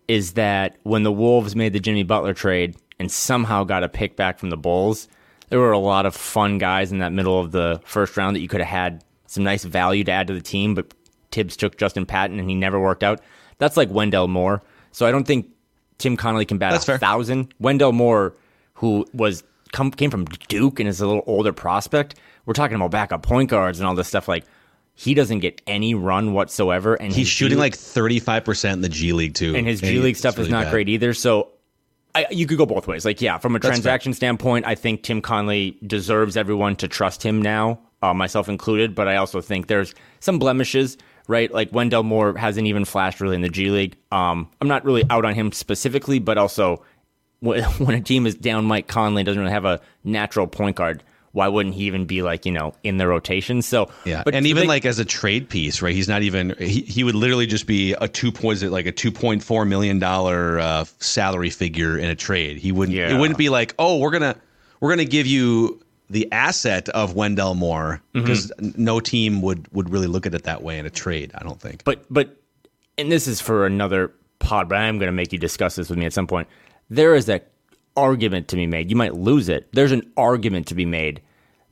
is that when the Wolves made the Jimmy Butler trade and somehow got a pick back from the Bulls, there were a lot of fun guys in that middle of the first round that you could have had some nice value to add to the team, but Tibbs took Justin Patton and he never worked out. That's like Wendell Moore. So I don't think Tim Connolly can bat That's a fair. thousand. Wendell Moore, who was come, came from Duke and is a little older prospect, we're talking about backup point guards and all this stuff. Like he doesn't get any run whatsoever, and He's shooting G- like 35% in the G League, too. and his G League stuff is not bad. great either. So I, you could go both ways. Like, yeah, from a transaction standpoint, I think Tim Connolly deserves everyone to trust him now, uh, myself included. But I also think there's some blemishes, right? Like Wendell Moore hasn't even flashed really in the G League. Um, I'm not really out on him specifically, but also when a team is down Mike Conley doesn't really have a natural point guard. Why wouldn't he even be like you know in the rotation? So Yeah, but and even they- like as a trade piece, right? He's not even. He, he would literally just be a two point, like a two point four million dollar uh, salary figure in a trade. He wouldn't. Yeah. It wouldn't be like, oh, we're gonna we're gonna give you the asset of Wendell Moore Mm-hmm. because no team would would really look at it that way in a trade. I don't think. but but and this is for another pod, but I am going to make you discuss this with me at some point. There is a argument to be made. You might lose it. There's an argument to be made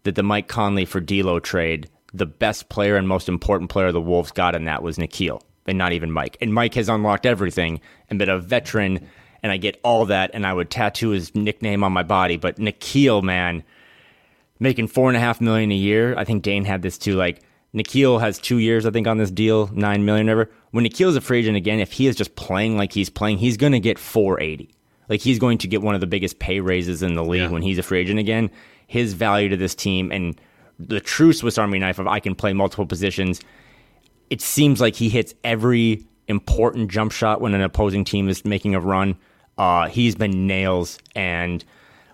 that the Mike Conley for D'Lo trade, the best player and most important player the Wolves got in that was Nickeil, and not even Mike. And Mike has unlocked everything and been a veteran, and I get all that, and I would tattoo his nickname on my body. But Nickeil, man, making four and a half million a year. I think Dane had this too. Like Nickeil has two years, I think, on this deal, nine million ever. When Nickeil's a free agent again, if he is just playing like he's playing, he's gonna get four eighty. Like he's going to get one of the biggest pay raises in the league Yeah. when he's a free agent again. His value to this team and the true Swiss Army knife of I can play multiple positions. It seems like he hits every important jump shot when an opposing team is making a run. Uh, he's been nails and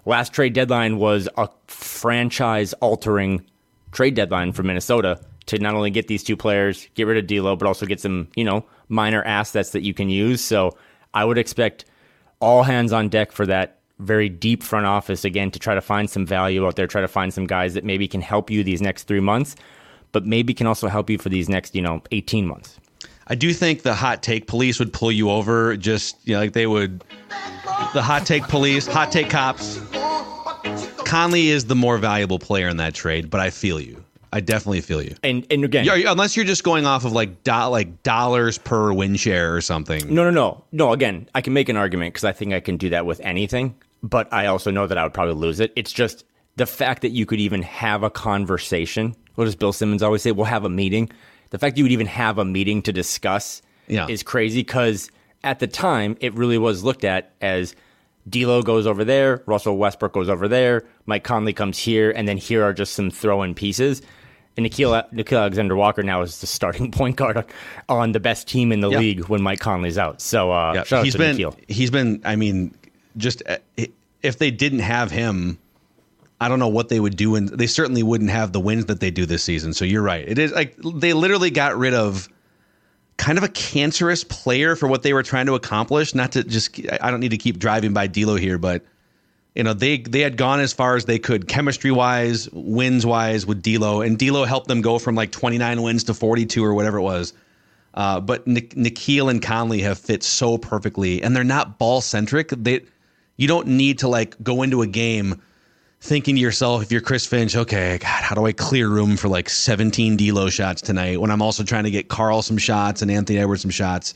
last trade deadline was a franchise altering trade deadline for Minnesota to not only get these two players, get rid of D'Lo, but also get some, you know, minor assets that you can use. So I would expect all hands on deck for that very deep front office again to try to find some value out there, try to find some guys that maybe can help you these next three months, but maybe can also help you for these next, you know, 18 months. I do think the hot take police would pull you over. Just you know, like they would. The hot take police, hot take cops. Conley is the more valuable player in that trade, but I feel you. I definitely feel you. And and again, Yeah, unless you're just going off of like do, like dollars per win share or something. No, no, no, no. Again, I can make an argument because I think I can do that with anything, but I also know that I would probably lose it. It's just the fact that you could even have a conversation. What does Bill Simmons always say? We'll have a meeting. The fact you would even have a meeting to discuss Yeah. is crazy because at the time it really was looked at as D'Lo goes over there, Russell Westbrook goes over there, Mike Conley comes here, and then here are just some throw-in pieces. And Nickeil, Nickeil Alexander Walker now is the starting point guard on, on the best team in the league when Mike Conley's out. So uh, Yeah, shout out to been Nickeil. he's been. I mean, just uh, if they didn't have him, I don't know what they would do, and they certainly wouldn't have the wins that they do this season. So you're right. It is like they literally got rid of kind of a cancerous player for what they were trying to accomplish. Not to just, I don't need to keep driving by D'Lo here, but you know they they had gone as far as they could chemistry wise, wins wise with D'Lo, and D'Lo helped them go from like 29 wins to 42 or whatever it was. Uh, but Nik- Nickeil and Conley have fit so perfectly, and they're not ball centric. They you don't need to like go into a game thinking to yourself, if you're Chris Finch, okay, God, how do I clear room for like 17 D'Lo shots tonight when I'm also trying to get Karl some shots and Anthony Edwards some shots?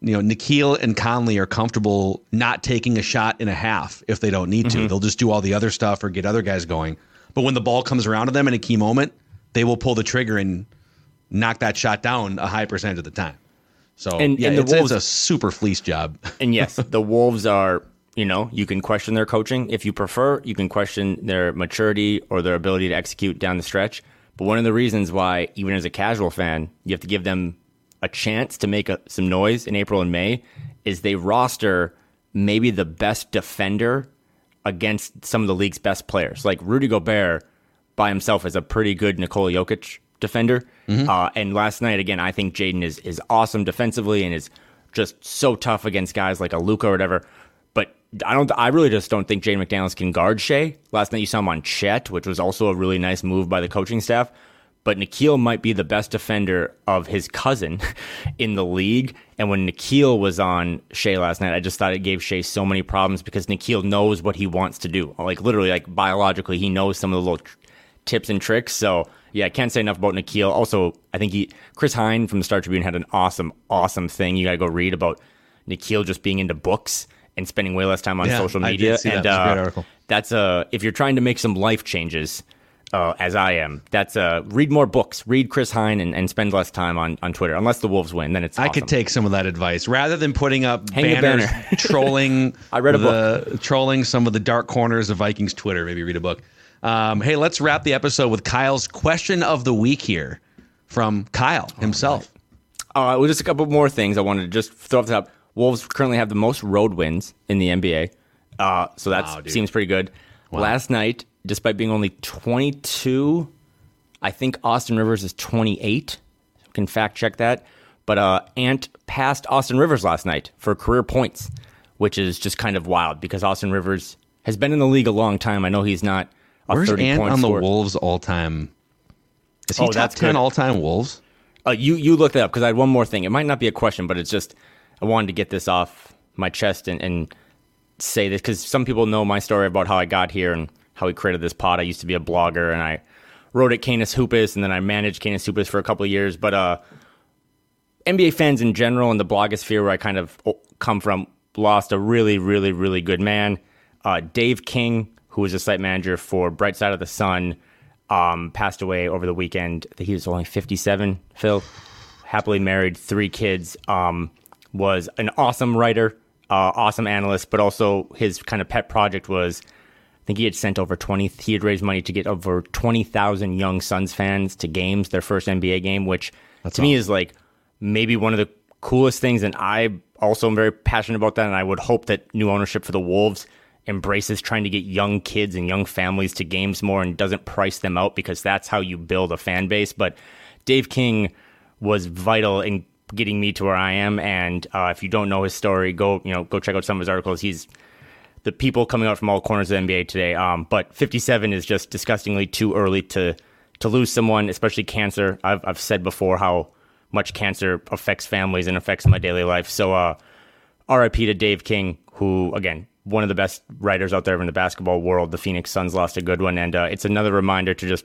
You know, Nickeil and Conley are comfortable not taking a shot in a half if they don't need to. Mm-hmm. They'll just do all the other stuff or get other guys going. But when the ball comes around to them in a key moment, they will pull the trigger and knock that shot down a high percentage of the time. So And- yeah, and the it's, Wolves- it's a super fleece job. And yes, the Wolves are, you know, you can question their coaching if you prefer. You can question their maturity or their ability to execute down the stretch. But one of the reasons why, even as a casual fan, you have to give them a chance to make a, some noise in April and May is they roster maybe the best defender against some of the league's best players. Like Rudy Gobert by himself is a pretty good Nikola Jokic defender. Uh, and last night, again, I think Jaden is, is awesome defensively and is just so tough against guys like a Luka or whatever. I don't. I really just don't think Jaden McDaniels can guard Shai. Last night you saw him on Chet, which was also a really nice move by the coaching staff. But Nickeil might be the best defender of his cousin in the league. And when Nickeil was on Shai last night, I just thought it gave Shai so many problems because Nickeil knows what he wants to do. Like literally, like biologically, he knows some of the little tr- tips and tricks. So yeah, I can't say enough about Nickeil. Also, I think he Chris Hine from the Star Tribune had an awesome, awesome thing. You got to go read about Nickeil just being into books and spending way less time on Yeah, social media. that. And It was a great uh, article. that's a if you're trying to make some life changes. uh, as I am. That's uh, read more books, read Chris Hine, and, and spend less time on, on Twitter. Unless the Wolves win, then it's. I could take some of that advice rather than putting up Hang banners banner. trolling. I read a the, Trolling some of the dark corners of Vikings Twitter. Maybe read a book. Um, hey, let's wrap the episode with Kyle's question of the week here from Kyle himself. Uh, well, just a couple more things I wanted to just throw off the top. Wolves currently have the most road wins in the NBA, uh, so that Wow, seems pretty good. Last night, despite being only 22, I think Austin Rivers is 28. You can fact check that. But uh, Ant passed Austin Rivers last night for career points, which is just kind of wild because Austin Rivers has been in the league a long time. I know he's not a Where's 30 Ant point on the. Wolves all time? Is he Oh, top that's ten all time Wolves? Uh, you you look that up because I had one more thing. It might not be a question, but it's just I wanted to get this off my chest and, and say this because some people know my story about how I got here and how we created this pod. I used to be a blogger and I wrote at Canis Hoopus and then I managed Canis Hoopus for a couple of years. But uh, NBA fans in general and the blogosphere where I kind of come from lost a really, really, really good man. Uh, Dave King, who was a site manager for Bright Side of the Sun, um, passed away over the weekend. I think he was only 57, Phil. Happily married, three kids. Um, was an awesome writer, uh, awesome analyst, but also his kind of pet project was I think he had sent over 20, he had raised money to get over 20,000 young Suns fans to games, their first NBA game, which to me is like maybe one of the coolest things. And I also am very passionate about that. And I would hope that new ownership for the Wolves embraces trying to get young kids and young families to games more and doesn't price them out because that's how you build a fan base. But Dave King was vital in getting me to where I am. And uh, if you don't know his story, go you know go check out some of his articles. He's the people coming out from all corners of the NBA today. Um, but 57 is just disgustingly too early to to lose someone, especially cancer. I've I've said before how much cancer affects families and affects my daily life. So, uh, RIP to Dave King, who again one of the best writers out there in the basketball world. The Phoenix Suns lost a good one, and uh, it's another reminder to just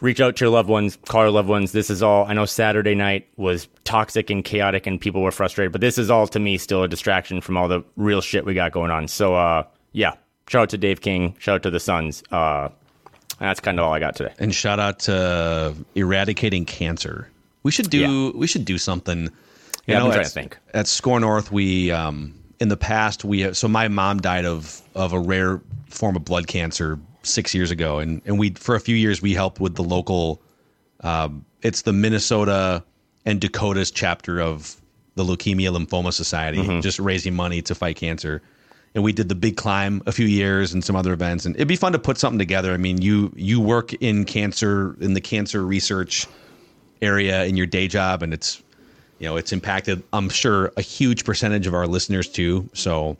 reach out to your loved ones, call your loved ones. This is all. I know Saturday night was toxic and chaotic, and people were frustrated, but this is all to me still a distraction from all the real shit we got going on. So, uh, yeah, shout out to Dave King, shout out to the Suns. Uh, that's kind of all I got today. And shout out to eradicating cancer. We should do we should do something. You Yeah, been trying at, to think. At SKOR North, we um, in the past we so my mom died of of a rare form of blood cancer six years ago, and and we for a few years we helped with the local. Um, it's the Minnesota and Dakota's chapter of the Leukemia Lymphoma Society, Mm-hmm. just raising money to fight cancer. And we did the big climb a few years and some other events, and it'd be fun to put something together. I mean, you you work in cancer in the cancer research area in your day job, and it's you know it's impacted. I'm sure a huge percentage of our listeners too. So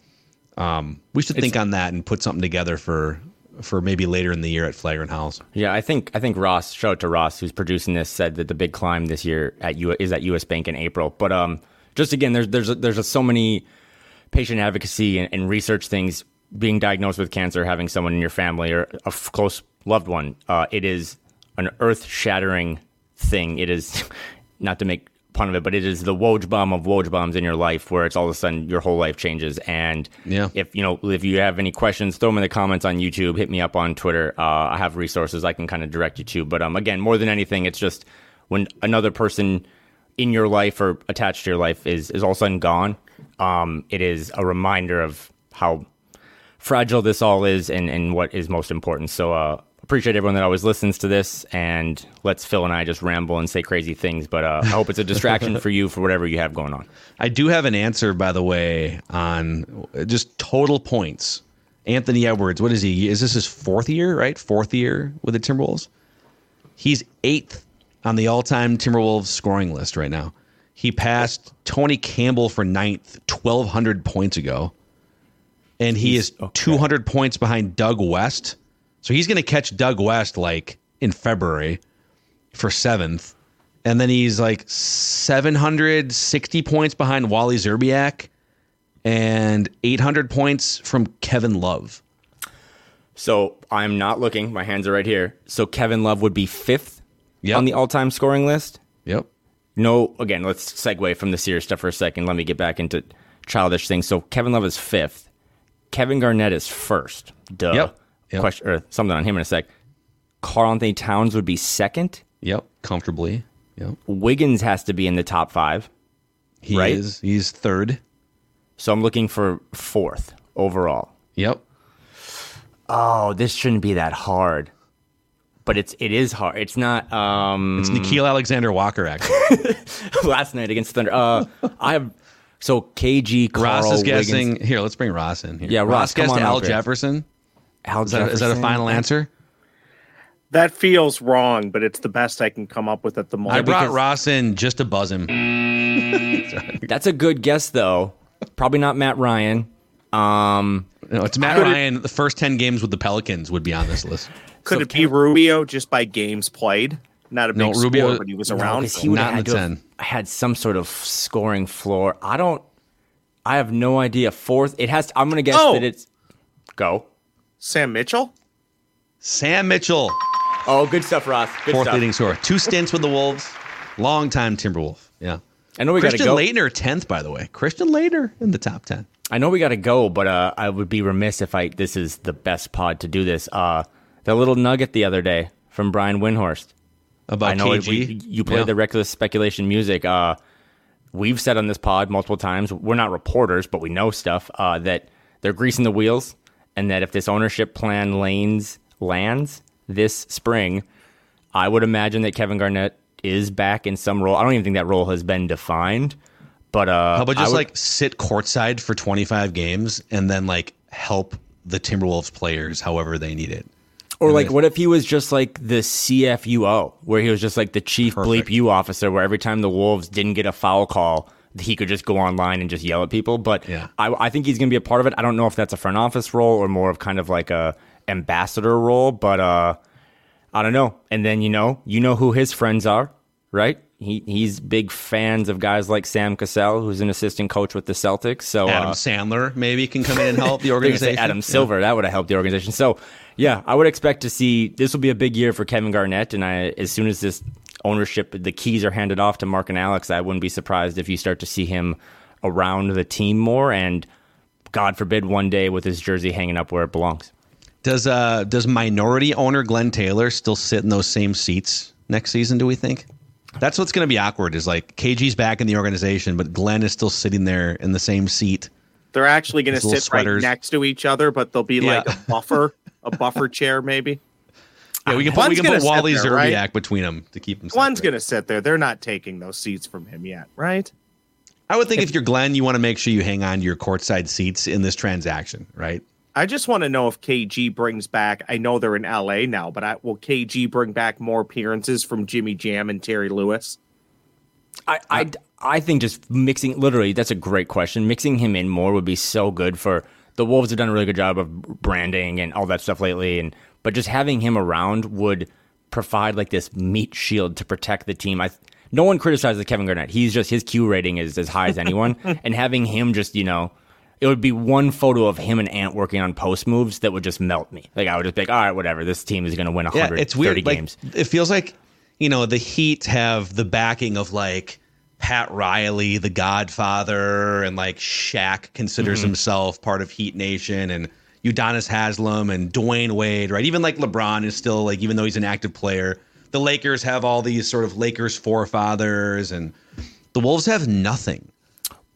um, we should think on that and put something together for for maybe later in the year at Flagrant Howls. Yeah, I think I think Ross, shout out to Ross, who's producing this, said that the big climb this year at U is at U.S. Bank in April. But um, just again, there's there's a, there's so many patient advocacy and, and research things. Being diagnosed with cancer, having someone in your family or a f- close loved one, uh, it is an earth shattering thing. It is not to make fun of it, but it is the Woj bomb of Woj bombs in your life, where it's all of a sudden your whole life changes. And Yeah. if you know if you have any questions, throw them in the comments on YouTube. Hit me up on Twitter. Uh, I have resources I can kind of direct you to. But um, again, more than anything, it's just when another person in your life or attached to your life is is all of a sudden gone. Um, it is a reminder of how fragile this all is and, and what is most important. So uh, appreciate everyone that always listens to this and lets Phil and I just ramble and say crazy things. But uh, I hope it's a distraction for you for whatever you have going on. I do have an answer, by the way, on just total points. Anthony Edwards, what is he? Is this his fourth year, right? Fourth year with the Timberwolves? He's eighth on the all time Timberwolves scoring list right now. He passed Tony Campbell for ninth 1,200 points ago. And he is 200 points behind Doug West. So he's going to catch Doug West like in February for seventh. And then he's like 760 points behind Wally Szczerbiak and 800 points from Kevin Love. So I'm not looking. My hands are right here. So Kevin Love would be fifth Yep. on the all-time scoring list. Yep. No, again, let's segue from the serious stuff for a second. Let me get back into childish things. So Kevin Love is fifth. Kevin Garnett is first. Duh. Yep. Yep. Question or something on him in a sec. Karl Anthony Towns would be second. Yep, comfortably. Yep, Wiggins has to be in the top five. he Right? is. He's third. So I'm looking for fourth overall. Yep. Oh, this shouldn't be that hard. But it's it is hard. It's not um It's Nickeil Alexander Walker. Actually, last night against Thunder. Uh I have so KG Karl Ross is Wiggins, guessing. Here, let's bring Ross in. Here. Yeah, Ross, come guessed on Al here. Jefferson. Al Is that, is that a final answer? That feels wrong, but it's the best I can come up with at the moment. I brought because- Ross in just to buzz him. That's a good guess though. Probably not Matt Ryan. Um No, it's Matt Ryan. The first ten games with the Pelicans would be on this list. Could it be Rubio just by games played? Not a big No, big Rubio- scorer, but he was No, around. 'cause for he would Not have in had the to have had some sort of scoring floor. I don't. I have no idea. Fourth, it has. to, I'm gonna guess Oh. that it's go. Sam Mitchell? Sam Mitchell, Oh, good stuff, Ross. Good fourth stuff. leading scorer. Two stints with the Wolves. Long time Timberwolf. Yeah. I know we got to Christian go. Laettner, tenth, by the way. Christian Laettner in the top ten. I know we got to go, but uh, I would be remiss if I. This is the best pod to do this. Uh, the little nugget the other day from Brian Windhorst. About I know KG. we, you played Yeah. the reckless speculation music. Uh, we've said on this pod multiple times, we're not reporters, but we know stuff, uh, that they're greasing the wheels and that if this ownership plan lanes lands this spring, I would imagine that Kevin Garnett is back in some role. I don't even think that role has been defined. But uh, How about just would- like sit courtside for 25 games and then like help the Timberwolves players however they need it? Or like, what if he was just like the CFUO, where he was just like the chief Perfect. bleep U officer, where every time the Wolves didn't get a foul call, he could just go online and just yell at people. But Yeah. I, I think he's going to be a part of it. I don't know if that's a front office role or more of kind of like a ambassador role, but uh, I don't know. And then you know, you know who his friends are, right? He he's big fans of guys like Sam Cassell, who's an assistant coach with the Celtics. So Adam uh, Sandler maybe can come in and help the organization. Adam Silver. That would have helped the organization. So, yeah, I would expect to see this will be a big year for Kevin Garnett. And I, as soon as this ownership, the keys are handed off to Mark and Alex, I wouldn't be surprised if you start to see him around the team more. And God forbid, one day with his jersey hanging up where it belongs. Does uh does minority owner Glen Taylor still sit in those same seats next season? Do we think? That's what's going to be awkward. Is like KG's back in the organization, but Glen is still sitting there in the same seat. They're actually going to His little sit right next to each other, but they'll be like a buffer, a buffer chair maybe. Yeah, we can put, we can put Wally there, Szczerbiak right? between them to keep them. Glen's separate. going to sit there. They're not taking those seats from him yet, right? I would think if you're Glen, you want to make sure you hang on to your courtside seats in this transaction, right? I just want to know if KG brings back. I know they're in LA now, but I, will KG bring back more appearances from Jimmy Jam and Terry Lewis? I, I, I think just mixing, literally, that's a great question. Mixing him in more would be so good for the Wolves have done a really good job of branding and all that stuff lately. And but just having him around would provide like this meat shield to protect the team. I no one criticizes Kevin Garnett. He's just his Q rating is as high as anyone, and having him just you know. It would be one photo of him and Ant working on post moves that would just melt me. Like I would just be like, all right, whatever. This team is going to win Yeah, 130 it's weird. games. Like it feels like you know the Heat have the backing of like Pat Riley, the Godfather, and like Shaq considers Mm-hmm. himself part of Heat Nation, and Udonis Haslem and Dwyane Wade, right? Even like LeBron is still like, even though he's an active player, the Lakers have all these sort of Lakers forefathers, and the Wolves have nothing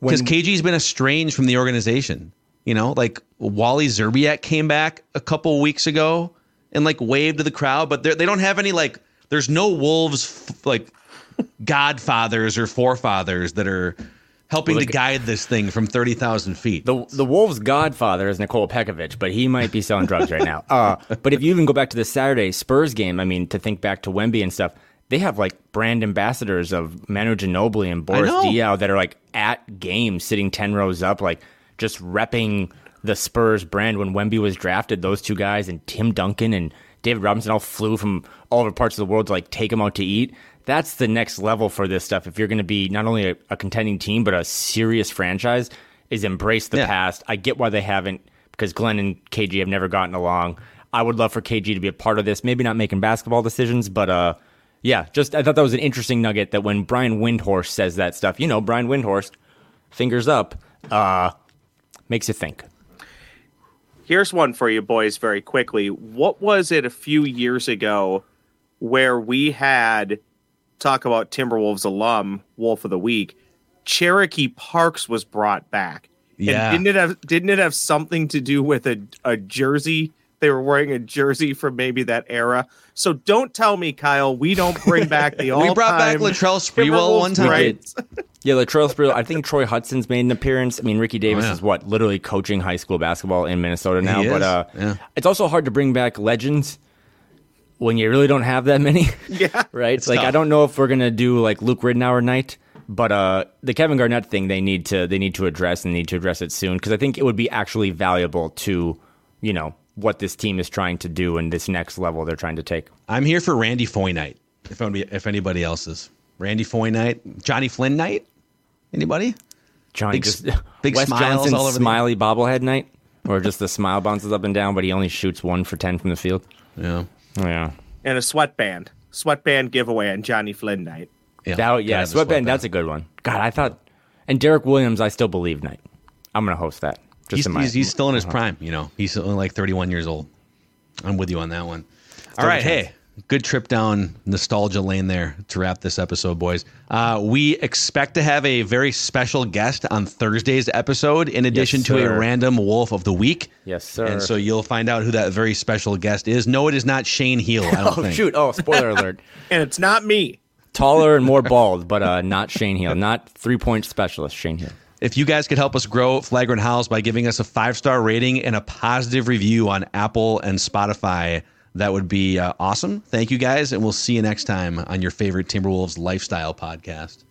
because KG's been estranged from the organization. You know, like Wally Szczerbiak came back a couple weeks ago and like waved to the crowd, but they're- don't have any like. There's no Wolves f- like godfathers or forefathers that are helping Well, to guide this thing from thirty thousand feet. The the Wolves' godfather is Nikola Pekovic, but he might be selling drugs right now. Uh, but if you even go back to the Saturday Spurs game, I mean, to think back to Wemby and stuff, they have like brand ambassadors of Manu Ginobili and Boris. Diaw that are like at games, sitting ten rows up, like just repping the Spurs brand. When Wemby was drafted, those two guys and Tim Duncan and David Robinson all flew from all over parts of the world to like take him out to eat. That's the next level for this stuff. If you're going to be not only a, a contending team but a serious franchise, is embrace the Yeah. past. I get why they haven't because Glen and KG have never gotten along. I would love for KG to be a part of this. Maybe not making basketball decisions, but uh, yeah, just I thought that was an interesting nugget that when Brian Windhorst says that stuff, you know, Brian Windhorst, fingers up, uh, makes you think. Here's one for you boys very quickly. What was it a few years ago where we had talk about Timberwolves alum, Wolf of the Week, Cherokee Parks was brought back. Yeah. And didn't it have didn't it have something to do with a, a jersey? They were wearing a jersey from maybe that era. So don't tell me, Kyle, we don't bring back the all We brought back Latrell Sprewell one time. Right? Yeah, Latrell Sprewell. I think Troy Hudson's made an appearance. I mean, Ricky Davis Oh, yeah. is what literally coaching high school basketball in Minnesota now. He but uh, yeah. it's also hard to bring back legends when you really don't have that many. Yeah. right? It's like I don't know if we're gonna do like Luke Ridnour night, but uh, the Kevin Garnett thing they need to they need to address and need to address it soon because I think it would be actually valuable to you know what this team is trying to do and this next level they're trying to take. I'm here for Randy Foye night. If anybody, if anybody else is Randy Foye night, Johnny Flynn night. Anybody? Johnny Big just big Wes smiles Johnson all over the- smiley bobblehead night, or just the smile bounces up and down, but he only shoots one for ten from the field. Yeah. Oh, yeah. And a sweatband. Sweatband giveaway on Johnny Flynn night. Yeah. That, yeah, Gotta have a sweatband. That's a good one. God, I thought, and Derrick Williams, I still believe night. I'm gonna host that. Just He's, in my, he's, he's still in his uh-huh. prime, you know. He's only like 31 years old. I'm with you on that one. All right, chance. hey, good trip down nostalgia lane there to wrap this episode, boys. Uh, we expect to have a very special guest on Thursday's episode, in addition to a random Wolf of the Week. Yes, sir. And so you'll find out who that very special guest is. No, it is not Shane Heal. I don't oh think. shoot! Oh, spoiler alert. And it's not me. Taller and more bald, but uh, not Shane Heal, not three point specialist Shane Heal. If you guys could help us grow Flagrant Howls by giving us a five star rating and a positive review on Apple and Spotify, that would be uh, awesome. Thank you guys, and we'll see you next time on your favorite Timberwolves lifestyle podcast.